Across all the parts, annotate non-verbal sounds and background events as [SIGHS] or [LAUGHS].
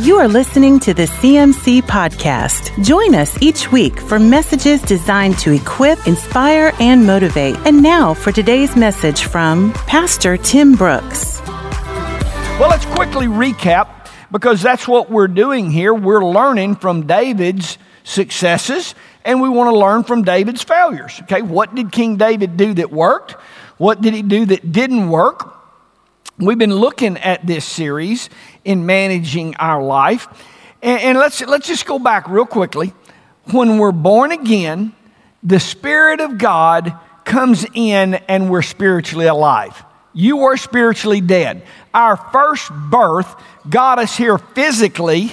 You are listening to the CMC Podcast. Join us each week for messages designed to equip, inspire, and motivate. And now for today's message from Pastor Tim Brooks. Well, let's quickly recap because that's what we're doing here. We're learning from David's successes and we want to learn from David's failures. Okay, what did King David do that worked? What did he do that didn't work? We've been looking at this series in managing our life. And, and, let's, let's just go back real quickly. When we're born again, the Spirit of God comes in and we're spiritually alive. You were spiritually dead. Our first birth got us here physically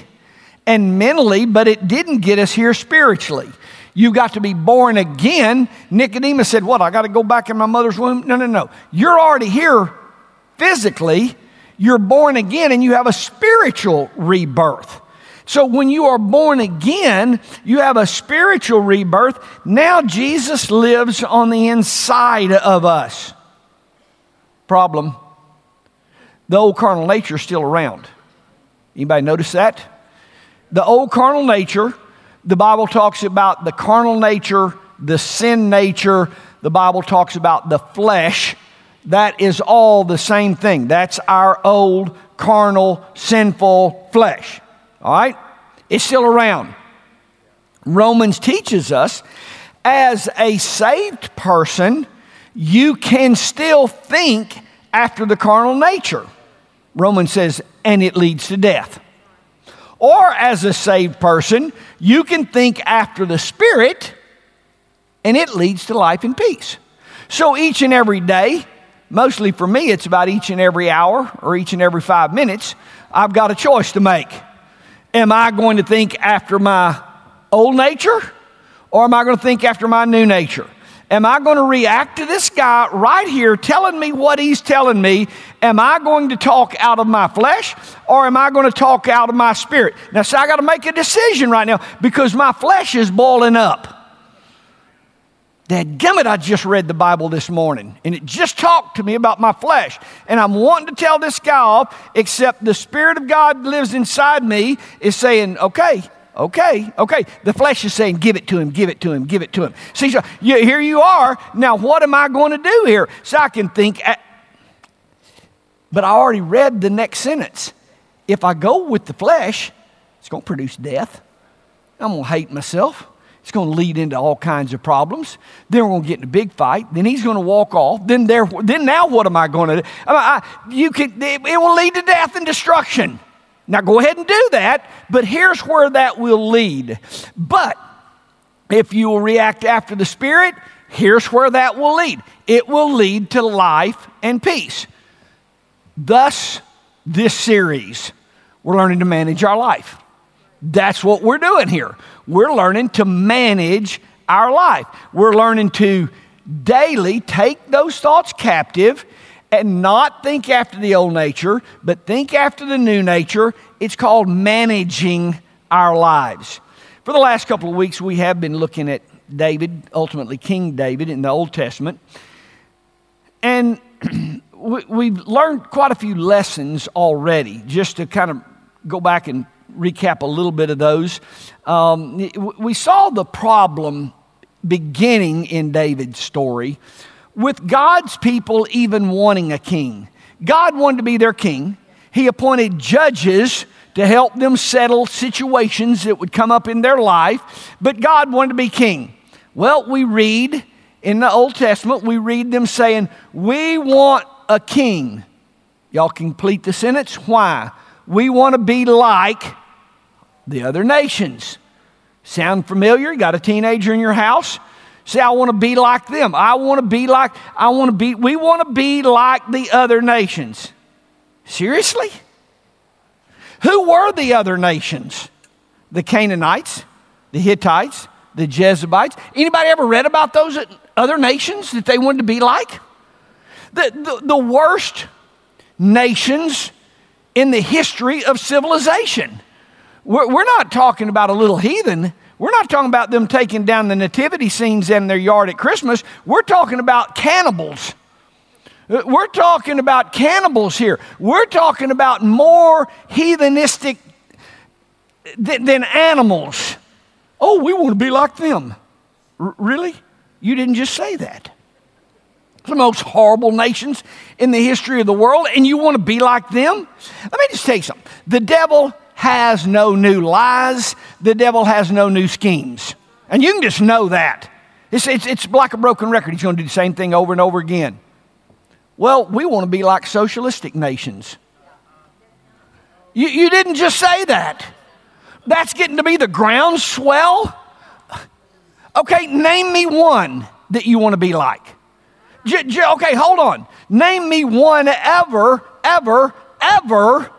and mentally, but it didn't get us here spiritually. You got to be born again. Nicodemus said, What? I got to go back in my mother's womb? No, no, no. You're already here physically, you're born again and you have a spiritual rebirth. So when you are born again, you have a spiritual rebirth. Now Jesus lives on the inside of us. Problem the old carnal nature is still around. Anybody notice that? The old carnal nature, the Bible talks about the carnal nature, the sin nature, the Bible talks about the flesh that is all the same thing. That's our old, carnal, sinful flesh. All right? It's still around. Romans teaches us as a saved person, you can still think after the carnal nature. Romans says, and it leads to death. Or as a saved person, you can think after the Spirit, and it leads to life and peace. So each and every day, mostly for me, it's about each and every hour or each and every five minutes, I've got a choice to make. Am I going to think after my old nature or am I going to think after my new nature? Am I going to react to this guy right here telling me what he's telling me? Am I going to talk out of my flesh or am I going to talk out of my spirit? Now, see, I got to make a decision right now because my flesh is boiling up. Dad gummit, I just read the Bible this morning and it just talked to me about my flesh. And I'm wanting to tell this guy off, except the Spirit of God lives inside me is saying, okay, okay, okay. The flesh is saying, give it to him, give it to him, give it to him. See, so here you are. Now, what am I going to do here? So I can think, at, but I already read the next sentence. If I go with the flesh, it's going to produce death. I'm going to hate myself. It's going to lead into all kinds of problems. Then we're going to get in a big fight. Then he's going to walk off. Then there. Then now what am I going to do? I, I, you can, it, it will lead to death and destruction. Now go ahead and do that. But here's where that will lead. But if you will react after the Spirit, here's where that will lead. It will lead to life and peace. Thus, this series, we're learning to manage our life. That's what we're doing here. We're learning to manage our life. We're learning to daily take those thoughts captive and not think after the old nature, but think after the new nature. It's called managing our lives. For the last couple of weeks, we have been looking at David, ultimately King David in the Old Testament. And [CLEARS THROAT] we've learned quite a few lessons already, just to kind of go back and recap a little bit of those. Um, we saw the problem beginning in David's story with God's people even wanting a king. God wanted to be their king. He appointed judges to help them settle situations that would come up in their life, but God wanted to be king. Well, we read in the Old Testament, we read them saying, We want a king. Y'all complete the sentence? Why? We want to be like the other nations. Sound familiar? You got a teenager in your house? Say, I want to be like them. I want to be like, I want to be, we want to be like the other nations. Seriously? Who were the other nations? The Canaanites, the Hittites, the Jebusites. Anybody ever read about those other nations that they wanted to be like? The, the, the worst nations in the history of civilization. We're, we're not talking about a little heathen. We're not talking about them taking down the nativity scenes in their yard at Christmas. We're talking about cannibals. Uh, we're talking about cannibals here. We're talking about more heathenistic th- than animals. Oh, we want to be like them. R- really? You didn't just say that. The most horrible nations in the history of the world, and you want to be like them? Let me just tell you something. The devil has no new lies, the devil has no new schemes. And you can just know that. It's, it's, it's like a broken record. He's going to do the same thing over and over again. Well, we want to be like socialistic nations. You, you didn't just say that. That's getting to be the groundswell. Okay, name me one that you want to be like. J- j- okay, hold on. Name me one ever, ever, ever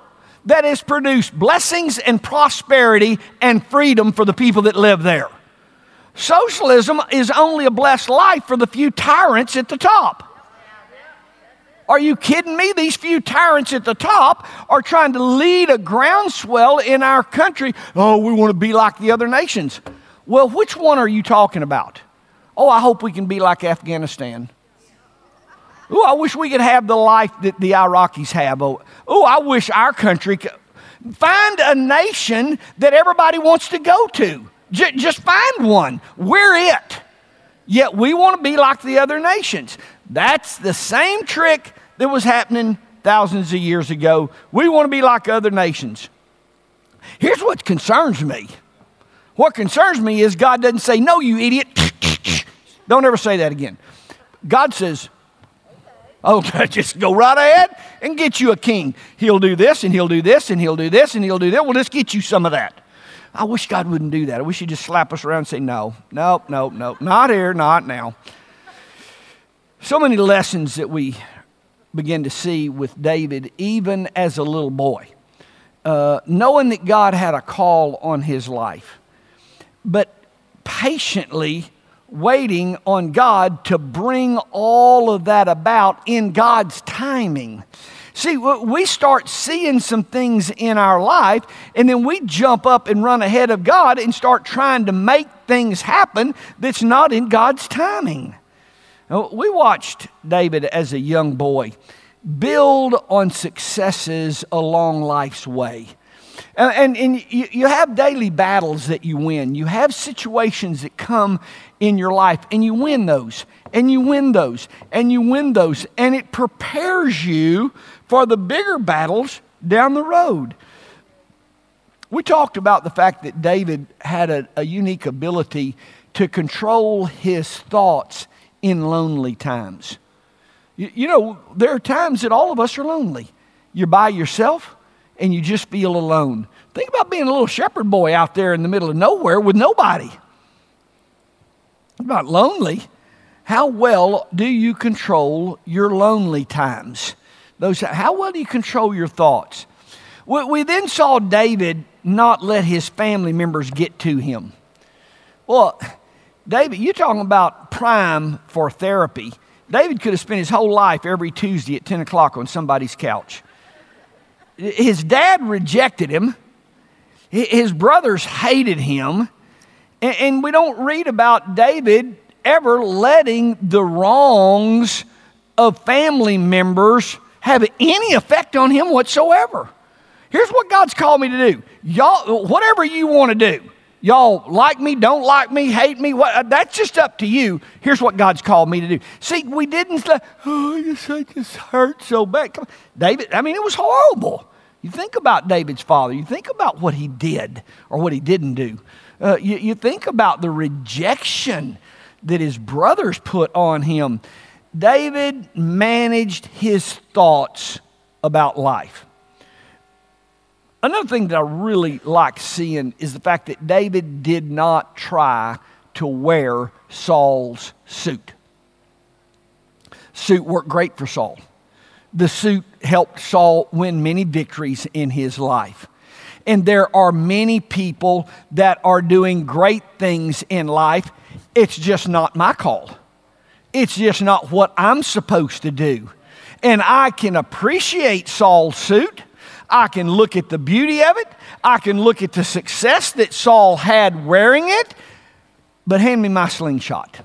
that has produced blessings and prosperity and freedom for the people that live there. Socialism is only a blessed life for the few tyrants at the top. Are you kidding me? These few tyrants at the top are trying to lead a groundswell in our country. Oh, we want to be like the other nations. Well, which one are you talking about? Oh, I hope we can be like Afghanistan. Oh, I wish we could have the life that the Iraqis have. Oh, I wish our country could. Find a nation that everybody wants to go to. J- just find one. We're it. Yet we want to be like the other nations. That's the same trick that was happening thousands of years ago. We want to be like other nations. Here's what concerns me. What concerns me is God doesn't say, No, you idiot. [LAUGHS] Don't ever say that again. God says, Oh, [LAUGHS] just go right ahead and get you a king. He'll do this and he'll do this and he'll do this and he'll do that. Well, let's get you some of that. I wish God wouldn't do that. I wish He'd just slap us around and say, No, no, no, no, not here, not now. So many lessons that we begin to see with David, even as a little boy, uh, knowing that God had a call on his life, but patiently waiting on God to bring all of that about in God's timing. See, we start seeing some things in our life, and then we jump up and run ahead of God and start trying to make things happen that's not in God's timing. We watched David as a young boy build on successes along life's way. And, and, and you, you have daily battles that you win. You have situations that come in your life, and you win those, and you win those, and you win those. And it prepares you for the bigger battles down the road. We talked about the fact that David had a, a unique ability to control his thoughts in lonely times. You, you know, there are times that all of us are lonely. You're by yourself and you just feel alone. Think about being a little shepherd boy out there in the middle of nowhere with nobody. About lonely. How well do you control your lonely times? Those, how well do you control your thoughts? We, we then saw David not let his family members get to him. Well, David, you're talking about prime for therapy. David could have spent his whole life every Tuesday at 10 o'clock on somebody's couch. His dad rejected him, his brothers hated him, and we don't read about David ever letting the wrongs of family members have any effect on him whatsoever. Here's what God's called me to do. Y'all, whatever you want to do, Y'all like me, don't like me, hate me. What, that's just up to you. Here's what God's called me to do. See, we didn't say, oh, I just hurt so bad. David, I mean, it was horrible. You think about David's father. You think about what he did or what he didn't do. Uh, you, you think about the rejection that his brothers put on him. David managed his thoughts about life. Another thing that I really like seeing is the fact that David did not try to wear Saul's suit. Suit worked great for Saul. The suit helped Saul win many victories in his life. And there are many people that are doing great things in life. It's just not my call. It's just not what I'm supposed to do. And I can appreciate Saul's suit. I can look at the beauty of it. I can look at the success that Saul had wearing it. But hand me my slingshot.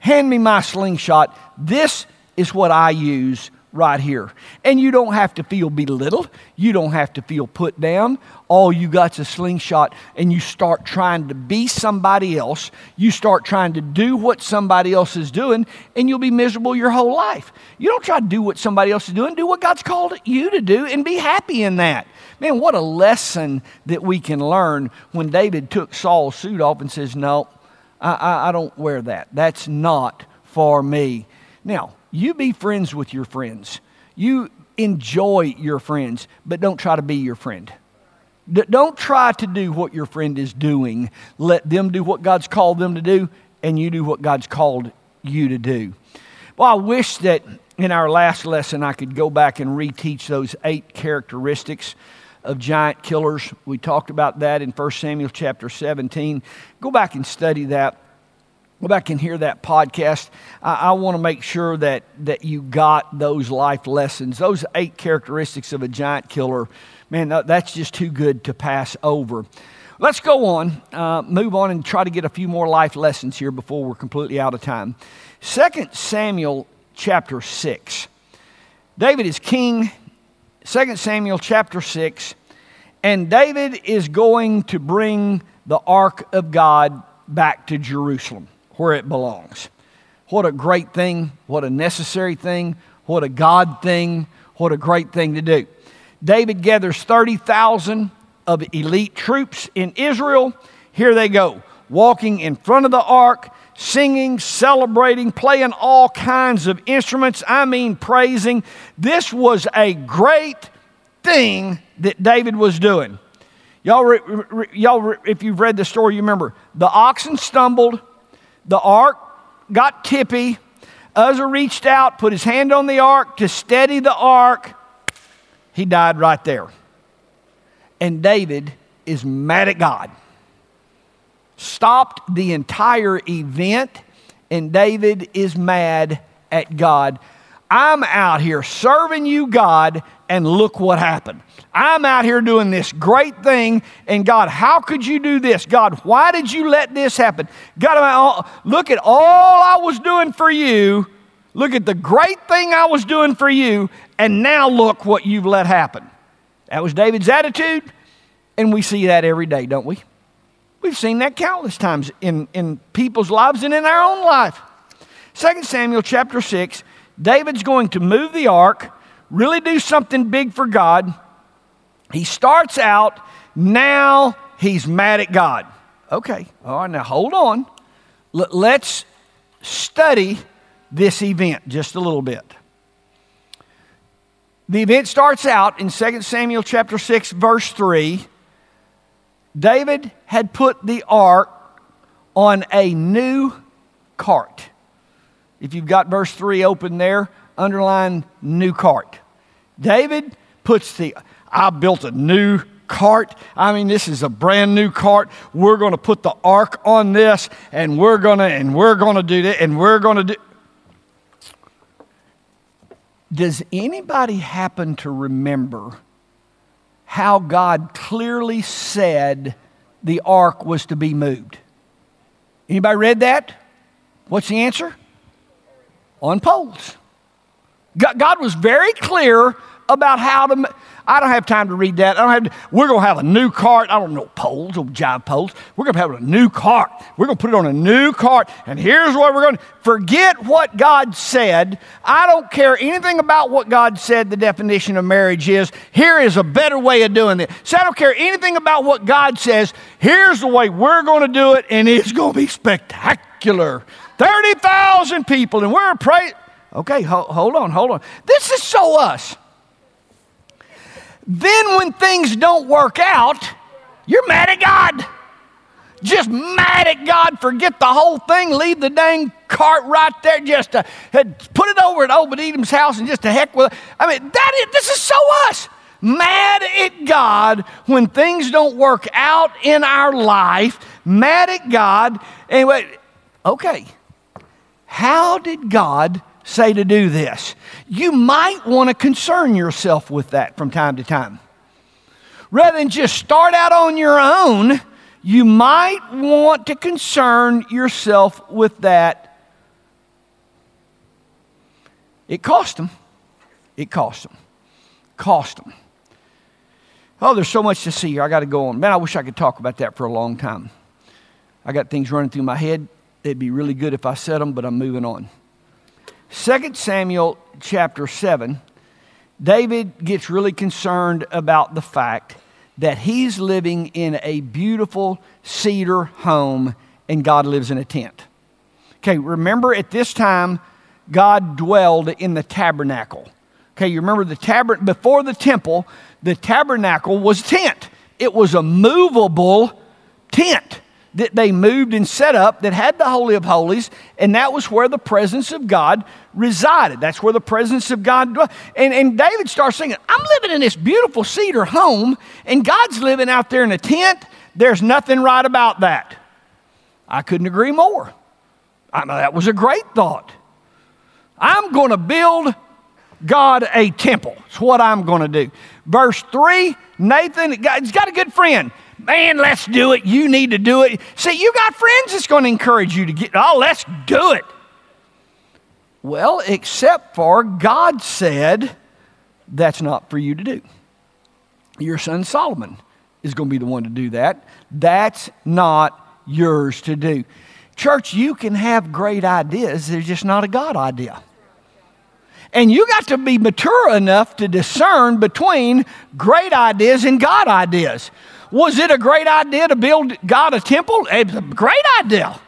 Hand me my slingshot. This is what I use right here. And you don't have to feel belittled. You don't have to feel put down. All you got's a slingshot, and you start trying to be somebody else. You start trying to do what somebody else is doing, and you'll be miserable your whole life. You don't try to do what somebody else is doing. Do what God's called you to do and be happy in that. Man, what a lesson that we can learn when David took Saul's suit off and says, No, I, I, I don't wear that. That's not for me. Now, you be friends with your friends. You enjoy your friends, but don't try to be your friend. Don't try to do what your friend is doing. Let them do what God's called them to do, and you do what God's called you to do. Well, I wish that in our last lesson I could go back and reteach those eight characteristics of giant killers. We talked about that in 1 Samuel chapter 17. Go back and study that go back and hear that podcast. I, I want to make sure that, that you got those life lessons, those eight characteristics of a giant killer. Man, that's just too good to pass over. Let's go on, uh, move on, and try to get a few more life lessons here before we're completely out of time. 2 Samuel chapter 6. David is king. 2 Samuel chapter 6. And David is going to bring the ark of God back to Jerusalem where it belongs. What a great thing, what a necessary thing, what a God thing, what a great thing to do. David gathers 30,000 of elite troops in Israel. Here they go, walking in front of the ark, singing, celebrating, playing all kinds of instruments. I mean, praising. This was a great thing that David was doing. Y'all, re, re, y'all re, if you've read the story, you remember the oxen stumbled the ark got tippy. Uzzah reached out, put his hand on the ark to steady the ark. He died right there. And David is mad at God. Stopped the entire event, and David is mad at God. I'm out here serving you, God, and look what happened. I'm out here doing this great thing, and God, how could you do this? God, why did you let this happen? God, look at all I was doing for you. Look at the great thing I was doing for you, and now look what you've let happen. That was David's attitude, and we see that every day, don't we? We've seen that countless times in, in people's lives and in our own life. 2 Samuel chapter 6, David's going to move the ark, really do something big for God. He starts out, now he's mad at God. Okay, all right, now hold on. L- let's study this event just a little bit. The event starts out in 2 Samuel chapter 6 verse 3. David had put the ark on a new cart. If you've got verse 3 open there, underline new cart. David puts the I built a new cart. I mean, this is a brand new cart. We're going to put the ark on this, and we're going to, and we're going to do that, and we're going to do. Does anybody happen to remember how God clearly said the ark was to be moved? Anybody read that? What's the answer? On poles. God was very clear about how to. I don't have time to read that. I don't have. To, we're going to have a new cart. I don't know poles or jive poles. We're going to have a new cart. We're going to put it on a new cart. And here's what we're going to forget what God said. I don't care anything about what God said. The definition of marriage is. Here is a better way of doing it. So I don't care anything about what God says. Here's the way we're going to do it, and it's going to be spectacular. Thirty thousand people, and we're praying. Okay, ho- hold on, hold on. This is so us. Then, when things don't work out, you're mad at God. Just mad at God. Forget the whole thing. Leave the dang cart right there. Just uh, to, put it over at Edom's house and just to heck with it. I mean, that is, this is so us. Mad at God when things don't work out in our life. Mad at God. Anyway, okay. How did God say to do this. You might want to concern yourself with that from time to time. Rather than just start out on your own, you might want to concern yourself with that. It cost them. It cost them. Cost them. Oh, there's so much to see here. I got to go on. Man, I wish I could talk about that for a long time. I got things running through my head. It'd be really good if I said them, but I'm moving on. 2 Samuel chapter 7, David gets really concerned about the fact that he's living in a beautiful cedar home and God lives in a tent. Okay, remember at this time, God dwelled in the tabernacle. Okay, you remember the tabernacle, before the temple, the tabernacle was tent. It was a movable tent that they moved and set up that had the Holy of Holies, and that was where the presence of God resided. That's where the presence of God dwelt. And, and David starts singing, I'm living in this beautiful cedar home, and God's living out there in a tent. There's nothing right about that. I couldn't agree more. I know that was a great thought. I'm going to build God a temple. It's what I'm going to do. Verse 3 Nathan, he's got a good friend. Man, let's do it. You need to do it. See, you got friends that's going to encourage you to get, oh, let's do it. Well, except for God said that's not for you to do. Your son Solomon is going to be the one to do that. That's not yours to do. Church, you can have great ideas, they're just not a God idea. And you got to be mature enough to discern between great ideas and God ideas. Was it a great idea to build God a temple? It was a great idea.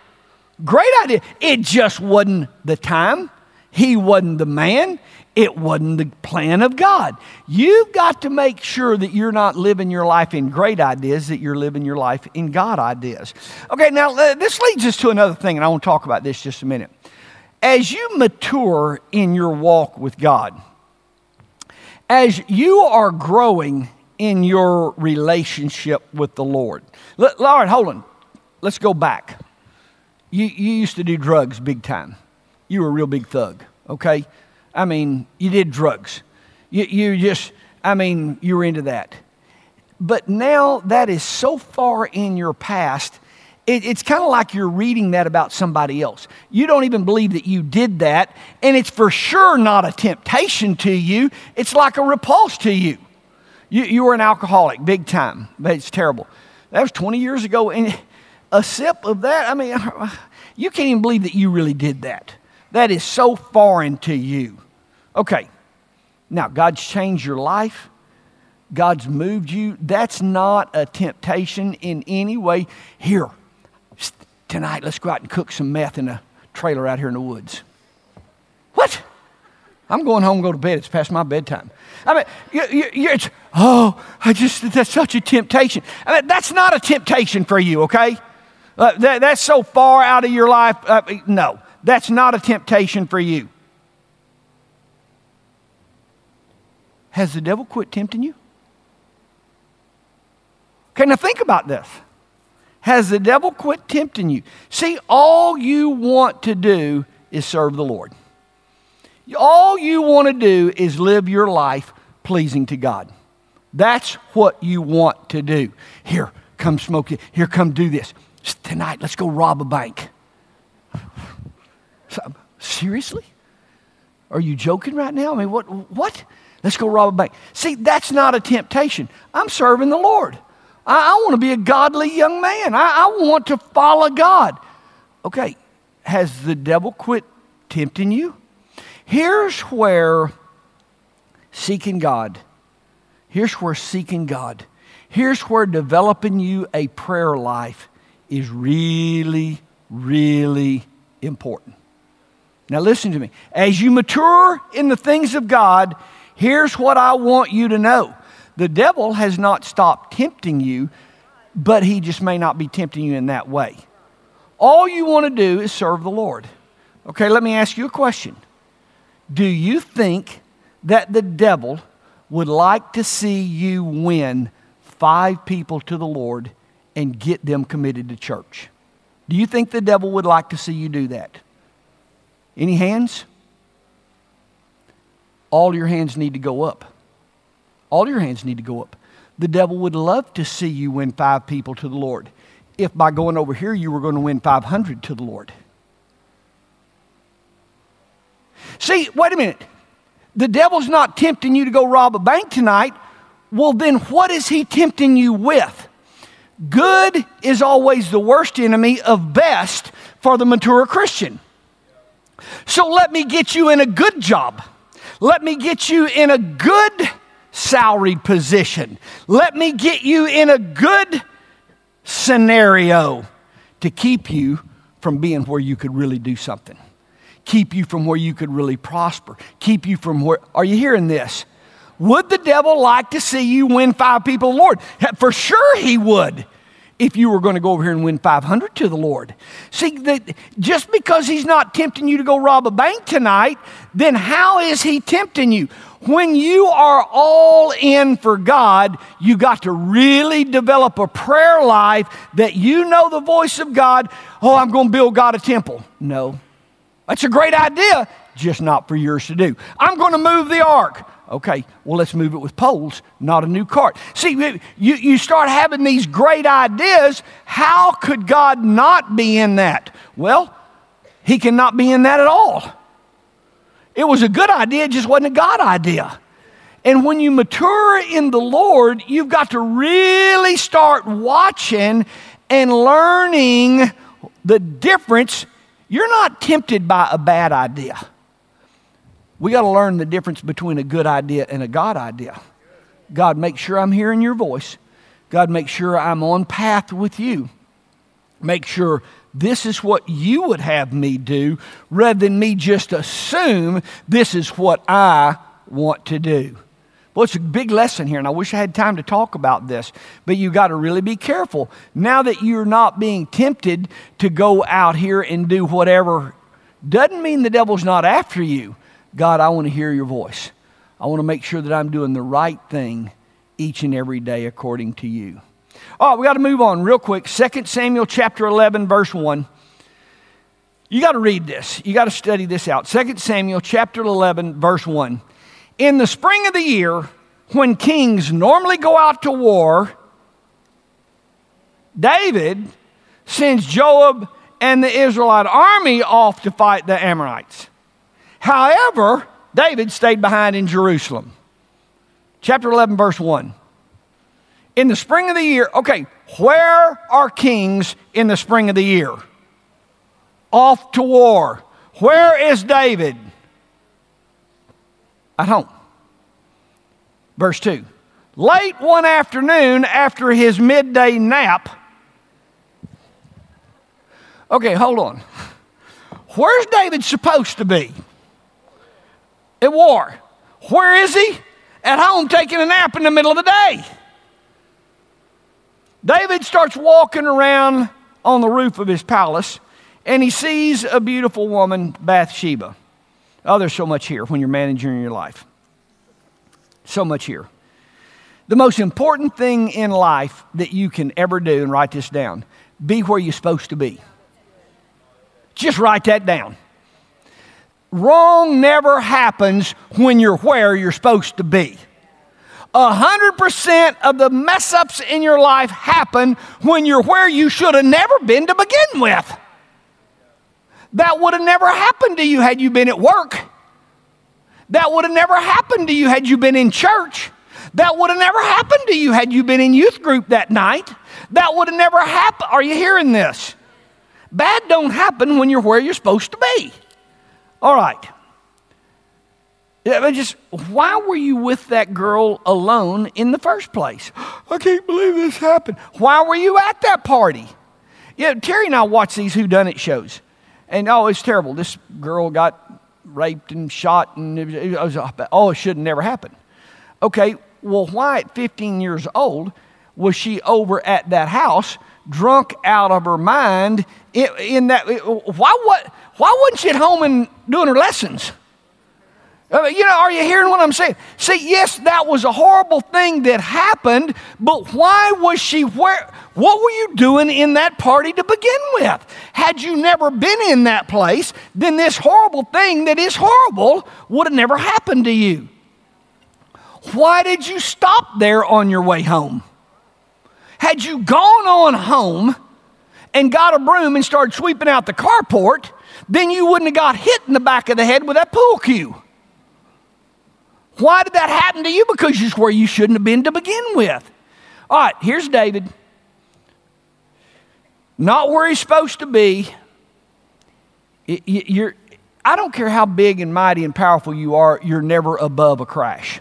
Great idea. It just wasn't the time. He wasn't the man. It wasn't the plan of God. You've got to make sure that you're not living your life in great ideas, that you're living your life in God ideas. Okay, now uh, this leads us to another thing, and I want to talk about this just a minute. As you mature in your walk with God, as you are growing in your relationship with the Lord. Lord, hold on. Let's go back. You, you used to do drugs big time. You were a real big thug, okay? I mean, you did drugs. You, you just, I mean, you were into that. But now that is so far in your past, it, it's kind of like you're reading that about somebody else. You don't even believe that you did that, and it's for sure not a temptation to you. It's like a repulse to you. You, you were an alcoholic, big time. It's terrible. That was 20 years ago. And a sip of that, I mean, [SIGHS] you can't even believe that you really did that. That is so foreign to you. Okay, now God's changed your life. God's moved you. That's not a temptation in any way. Here, tonight, let's go out and cook some meth in a trailer out here in the woods. What? I'm going home and go to bed. It's past my bedtime. I mean, you, you, you, it's, oh, I just, that's such a temptation. I mean, that's not a temptation for you, okay? Uh, that, that's so far out of your life. Uh, no, that's not a temptation for you. Has the devil quit tempting you? Okay, now think about this. Has the devil quit tempting you? See, all you want to do is serve the Lord. All you want to do is live your life pleasing to God. That's what you want to do. Here, come smoke it. Here, come do this. Tonight, let's go rob a bank. Seriously? Are you joking right now? I mean, what? What? Let's go rob a bank. See, that's not a temptation. I'm serving the Lord. I, I want to be a godly young man. I, I want to follow God. Okay, has the devil quit tempting you? Here's where seeking God, here's where seeking God, here's where developing you a prayer life is really, really important. Now, listen to me. As you mature in the things of God, here's what I want you to know the devil has not stopped tempting you, but he just may not be tempting you in that way. All you want to do is serve the Lord. Okay, let me ask you a question. Do you think that the devil would like to see you win five people to the Lord and get them committed to church? Do you think the devil would like to see you do that? Any hands? All your hands need to go up. All your hands need to go up. The devil would love to see you win five people to the Lord if by going over here you were going to win 500 to the Lord. See, wait a minute. the devil's not tempting you to go rob a bank tonight, well, then what is he tempting you with? Good is always the worst enemy of best for the mature Christian. So let me get you in a good job. Let me get you in a good salaried position. Let me get you in a good scenario to keep you from being where you could really do something, keep you from where you could really prosper, keep you from where. Are you hearing this? Would the devil like to see you win five people, Lord? For sure he would if you were going to go over here and win 500 to the Lord. See, that just because He's not tempting you to go rob a bank tonight, then how is He tempting you? When you are all in for God, you got to really develop a prayer life that you know the voice of God. Oh, I'm going to build God a temple. No. That's a great idea, just not for yours to do. I'm going to move the ark. Okay, well, let's move it with poles, not a new cart. See, you, you start having these great ideas. How could God not be in that? Well, He cannot be in that at all. It was a good idea, it just wasn't a God idea. And when you mature in the Lord, you've got to really start watching and learning the difference. You're not tempted by a bad idea. We got to learn the difference between a good idea and a God idea. God, make sure I'm hearing your voice. God, make sure I'm on path with you. Make sure this is what you would have me do rather than me just assume this is what I want to do. Well, it's a big lesson here, and I wish I had time to talk about this, but you got to really be careful. Now that you're not being tempted to go out here and do whatever, doesn't mean the devil's not after you. God, I want to hear your voice. I want to make sure that I'm doing the right thing each and every day according to you. All right, we got to move on real quick. 2 Samuel chapter 11, verse 1. You got to read this. You got to study this out. 2 Samuel chapter 11, verse 1. In the spring of the year, when kings normally go out to war, David sends Joab and the Israelite army off to fight the Ammonites. However, David stayed behind in Jerusalem. Chapter 11, verse 1. In the spring of the year, okay, where are kings in the spring of the year? Off to war. Where is David? At home. Verse 2. Late one afternoon after his midday nap. Okay, hold on. Where's David supposed to be? at war. Where is he? At home taking a nap in the middle of the day. David starts walking around on the roof of his palace and he sees a beautiful woman, Bathsheba. Oh, there's so much here when you're managing your life. So much here. The most important thing in life that you can ever do, and write this down be where you're supposed to be. Just write that down. Wrong never happens when you're where you're supposed to be. A hundred percent of the mess ups in your life happen when you're where you should have never been to begin with. That would have never happened to you had you been at work. That would have never happened to you had you been in church. That would have never happened to you had you been in youth group that night. That would have never happened. Are you hearing this? Bad don't happen when you're where you're supposed to be. All right. Yeah, but just why were you with that girl alone in the first place? [GASPS] I can't believe this happened. Why were you at that party? Yeah, Terry and I watch these Who Done It shows, and oh, it's terrible. This girl got raped and shot, and it was, oh, it should never happen. Okay, well, why at 15 years old was she over at that house, drunk out of her mind? In, in that, why what? Why wasn't she at home and doing her lessons? Uh, you know, are you hearing what I'm saying? See, yes, that was a horrible thing that happened, but why was she where? What were you doing in that party to begin with? Had you never been in that place, then this horrible thing that is horrible would have never happened to you. Why did you stop there on your way home? Had you gone on home and got a broom and started sweeping out the carport, then you wouldn't have got hit in the back of the head with that pool cue. Why did that happen to you? Because you're where you shouldn't have been to begin with. All right, here's David. Not where he's supposed to be. You're, I don't care how big and mighty and powerful you are, you're never above a crash.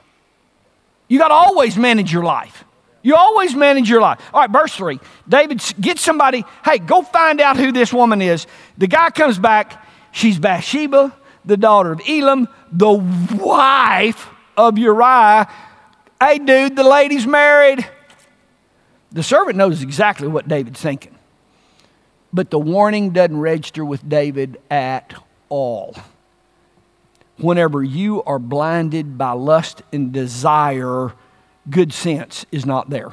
You got to always manage your life. You always manage your life. All right, verse 3. David get somebody, hey, go find out who this woman is. The guy comes back. She's Bathsheba, the daughter of Eliam, the wife of Uriah. Hey, dude, the lady's married. The servant knows exactly what David's thinking. But the warning doesn't register with David at all. Whenever you are blinded by lust and desire, good sense is not there.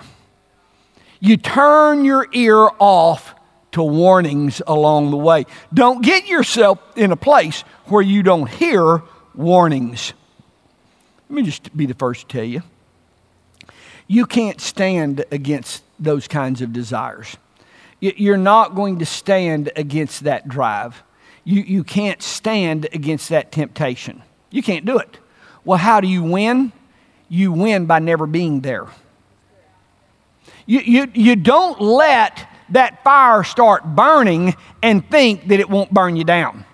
You turn your ear off to warnings along the way. Don't get yourself in a place where you don't hear warnings. Let me just be the first to tell you. You can't stand against those kinds of desires. You're not going to stand against that drive. You, you can't stand against that temptation. You can't do it. Well, how do you win? you win by never being there. You, you, you don't let that fire start burning and think that it won't burn you down.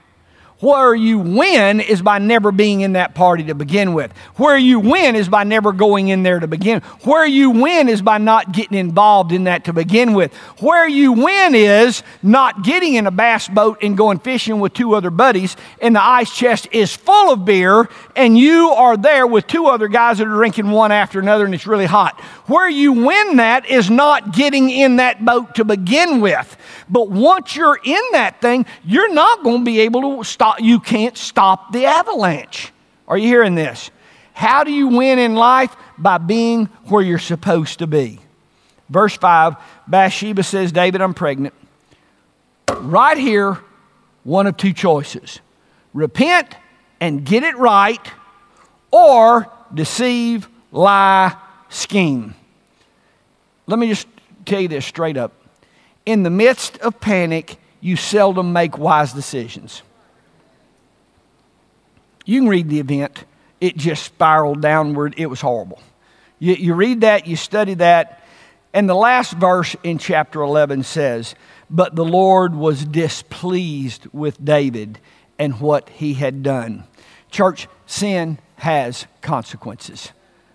Where you win is by never being in that party to begin with. Where you win is by never going in there to begin. Where you win is by not getting involved in that to begin with. Where you win is not getting in a bass boat and going fishing with two other buddies and the ice chest is full of beer and you are there with two other guys that are drinking one after another and it's really hot. Where you win that is not getting in that boat to begin with. But once you're in that thing, you're not going to be able to stop. You can't stop the avalanche. Are you hearing this? How do you win in life? By being where you're supposed to be. Verse 5 Bathsheba says, David, I'm pregnant. Right here, one of two choices repent and get it right, or deceive, lie, scheme. Let me just tell you this straight up in the midst of panic, you seldom make wise decisions. You can read the event, it just spiraled downward. It was horrible. You, you read that, you study that, and the last verse in chapter 11 says, But the Lord was displeased with David and what he had done. Church, sin has consequences,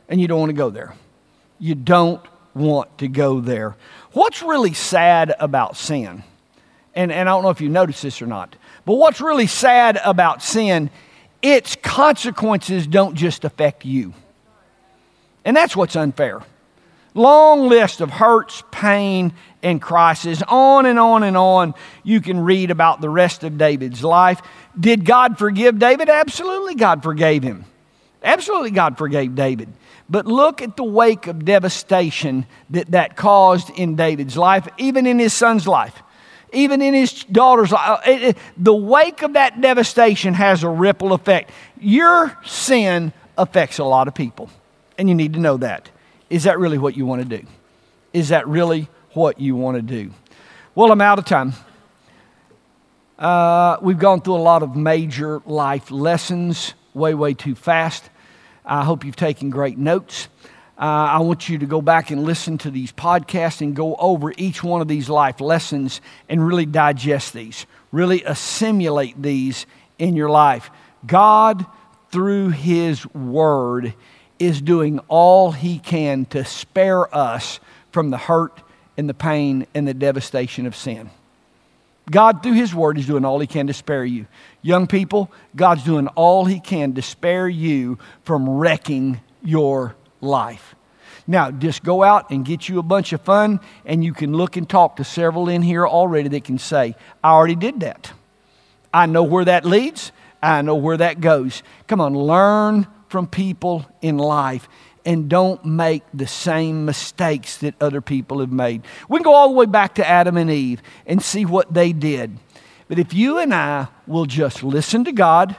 and you don't want to go there. You don't want to go there. What's really sad about sin, and, and I don't know if you noticed this or not, but what's really sad about sin, its consequences don't just affect you. And that's what's unfair. Long list of hurts, pain, and crisis, on and on and on. You can read about the rest of David's life. Did God forgive David? Absolutely, God forgave him. Absolutely, God forgave David. But look at the wake of devastation that that caused in David's life, even in his son's life, even in his daughter's life. It, it, the wake of that devastation has a ripple effect. Your sin affects a lot of people, and you need to know that. Is that really what you want to do? Is that really what you want to do? Well, I'm out of time. Uh, we've gone through a lot of major life lessons way, way too fast. I hope you've taken great notes. Uh, I want you to go back and listen to these podcasts and go over each one of these life lessons and really digest these, really assimilate these in your life. God, through His Word, is doing all He can to spare us from the hurt and the pain and the devastation of sin. God, through His Word, is doing all He can to spare you. Young people, God's doing all He can to spare you from wrecking your life. Now, just go out and get you a bunch of fun, and you can look and talk to several in here already that can say, I already did that. I know where that leads, I know where that goes. Come on, learn from people in life and don't make the same mistakes that other people have made. We can go all the way back to Adam and Eve and see what they did. But if you and I will just listen to God,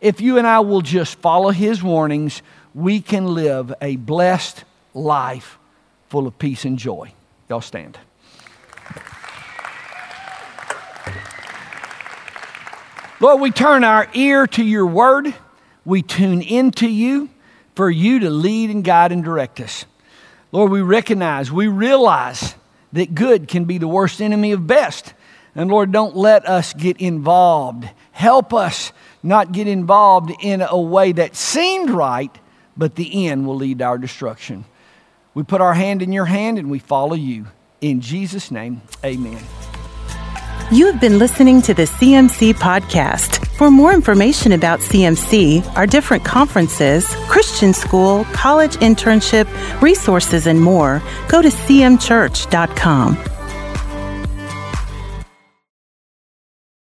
if you and I will just follow His warnings, we can live a blessed life full of peace and joy. Y'all stand. Lord, we turn our ear to your word. We tune into you. For you to lead and guide and direct us. Lord, we recognize, we realize that good can be the worst enemy of best. And Lord, don't let us get involved. Help us not get involved in a way that seemed right, but the end will lead to our destruction. We put our hand in your hand and we follow you. In Jesus' name, amen. You have been listening to the CMC podcast. For more information about CMC, our different conferences, Christian school, college internship, resources, and more, go to cmchurch.com.